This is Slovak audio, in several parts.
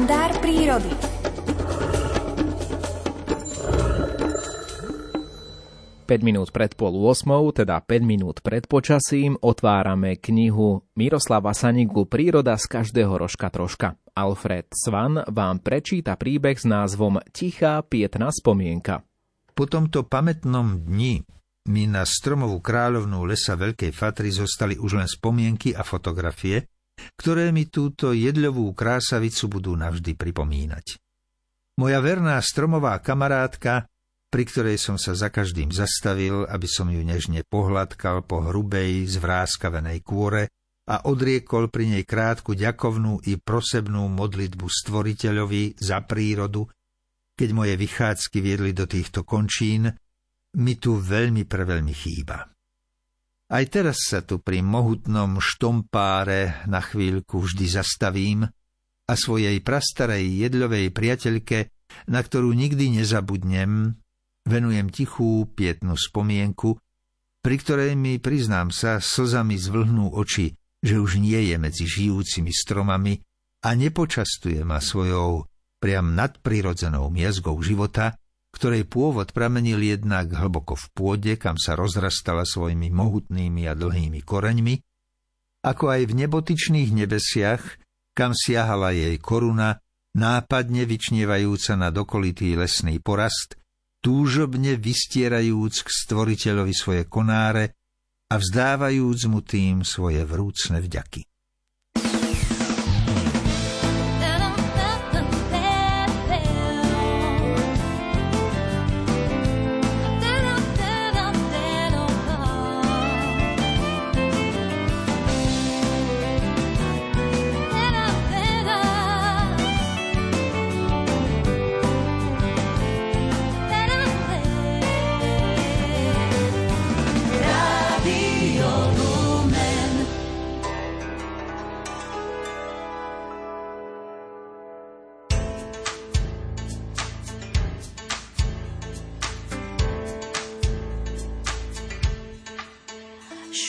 kalendár prírody. Päť minút pred pol 8, teda 5 minút pred počasím, otvárame knihu Miroslava Sanigu Príroda z každého rožka troška. Alfred Svan vám prečíta príbeh s názvom Tichá pietná spomienka. Po tomto pamätnom dni mi na stromovú kráľovnú lesa Veľkej Fatry zostali už len spomienky a fotografie, ktoré mi túto jedľovú krásavicu budú navždy pripomínať. Moja verná stromová kamarátka, pri ktorej som sa za každým zastavil, aby som ju nežne pohľadkal po hrubej, zvráskavenej kôre a odriekol pri nej krátku ďakovnú i prosebnú modlitbu stvoriteľovi za prírodu, keď moje vychádzky viedli do týchto končín, mi tu veľmi preveľmi chýba. Aj teraz sa tu pri mohutnom štompáre na chvíľku vždy zastavím a svojej prastarej jedľovej priateľke, na ktorú nikdy nezabudnem, venujem tichú pietnú spomienku, pri ktorej mi, priznám sa, slzami zvlhnú oči, že už nie je medzi žijúcimi stromami a nepočastuje ma svojou priam nadprirodzenou miezgou života, ktorej pôvod pramenil jednak hlboko v pôde, kam sa rozrastala svojimi mohutnými a dlhými koreňmi, ako aj v nebotičných nebesiach, kam siahala jej koruna, nápadne vyčnievajúca na dokolitý lesný porast, túžobne vystierajúc k stvoriteľovi svoje konáre a vzdávajúc mu tým svoje vrúcne vďaky.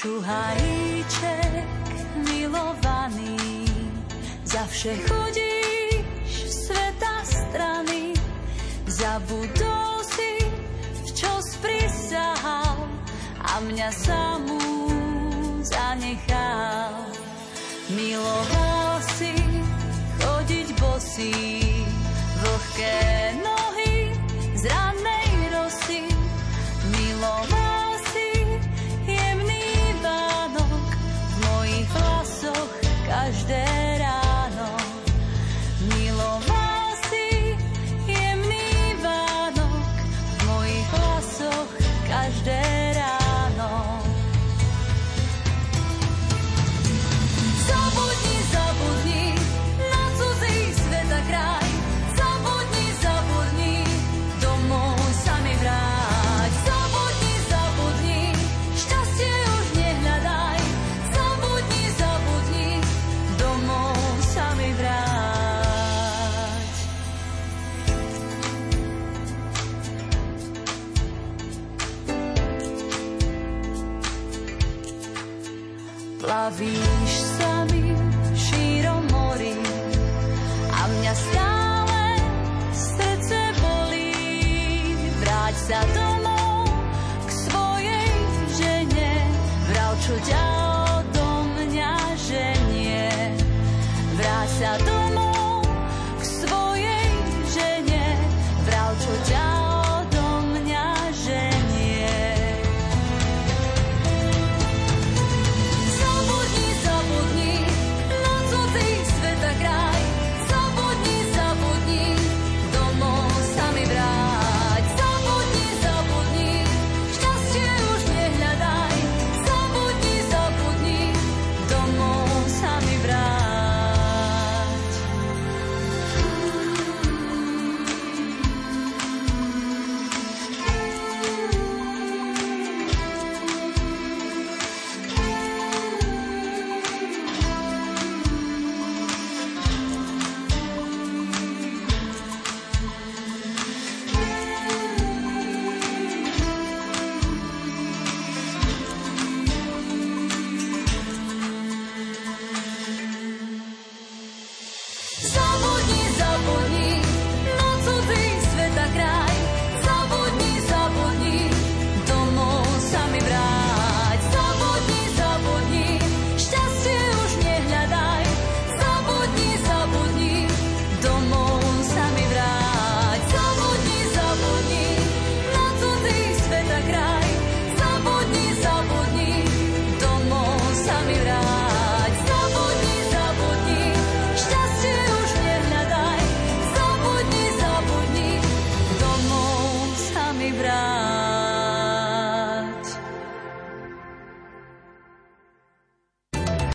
Šuhajček milovaný, vše chodíš sveta strany, zabudol si, v čo sprisahal a mňa samú zanechal. Miloval si chodiť bosý, vlhké nohy vida.